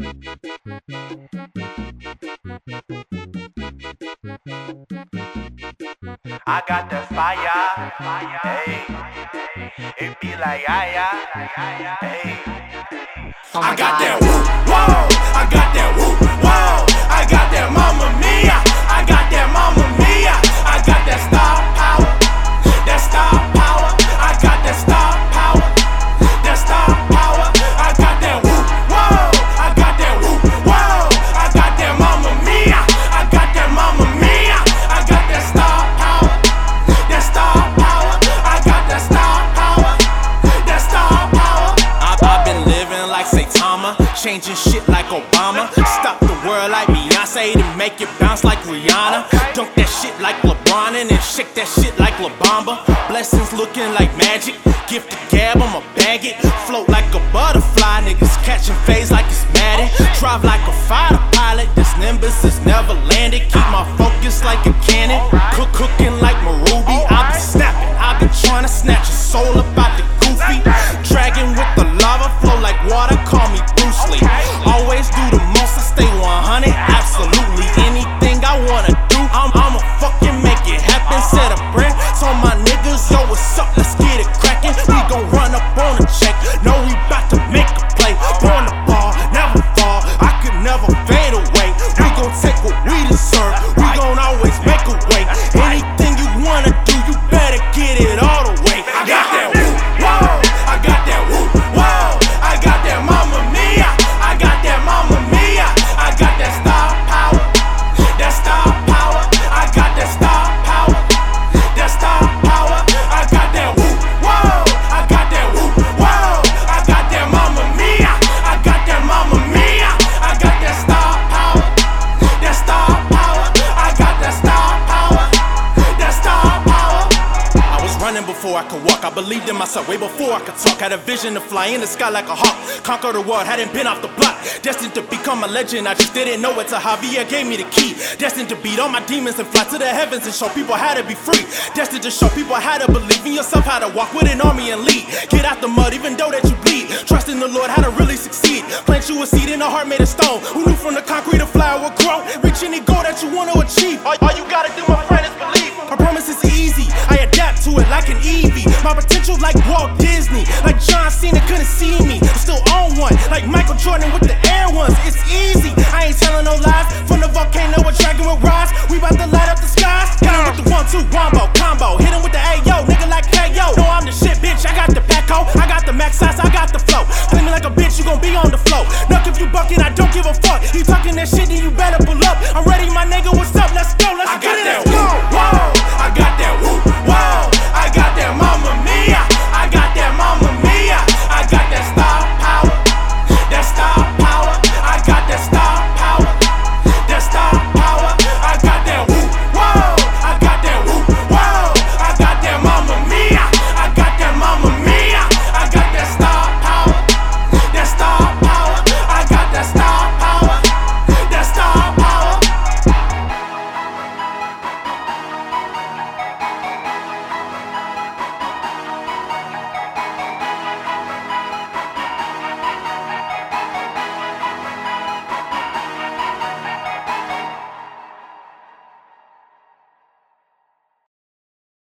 I got the fire, fire, hey. It be like yeah, yeah, hey. Oh I got that Saitama, changing shit like Obama. Stop the world like Beyonce to make it bounce like Rihanna. Dunk that shit like LeBron and then shake that shit like La Bamba. Blessings looking like magic. Gift the gab, I'ma bag it. Float like a butterfly, niggas catching phase like it's Madden. Drive like water, call me before I could walk. I believed in myself way before I could talk. Had a vision to fly in the sky like a hawk. Conquer the world, hadn't been off the block. Destined to become a legend, I just didn't know it till Javier gave me the key. Destined to beat all my demons and fly to the heavens and show people how to be free. Destined to show people how to believe in yourself, how to walk with an army and lead. Get out the mud even though that you bleed. Trust in the Lord how to really succeed. Plant you a seed in a heart made of stone. Who knew from the concrete a flower would grow? Reach any goal that you want to achieve. All you gotta do, my friend, is believe. My potential like Walt Disney. Like John Cena couldn't see me. I'm still on one. Like Michael Jordan with the air ones. It's easy. I ain't telling no lies. From the volcano, a dragon with rise. We bout to light up the skies. Got him with the one, two, wombo, combo. Hit him with the Ayo, nigga like yo. No, I'm the shit, bitch. I got the backhoe. I got the max size. I got the flow. Play me like a bitch, you gon' be on the flow. Nuck if you bucking, I don't give a fuck. You talking that shit, then you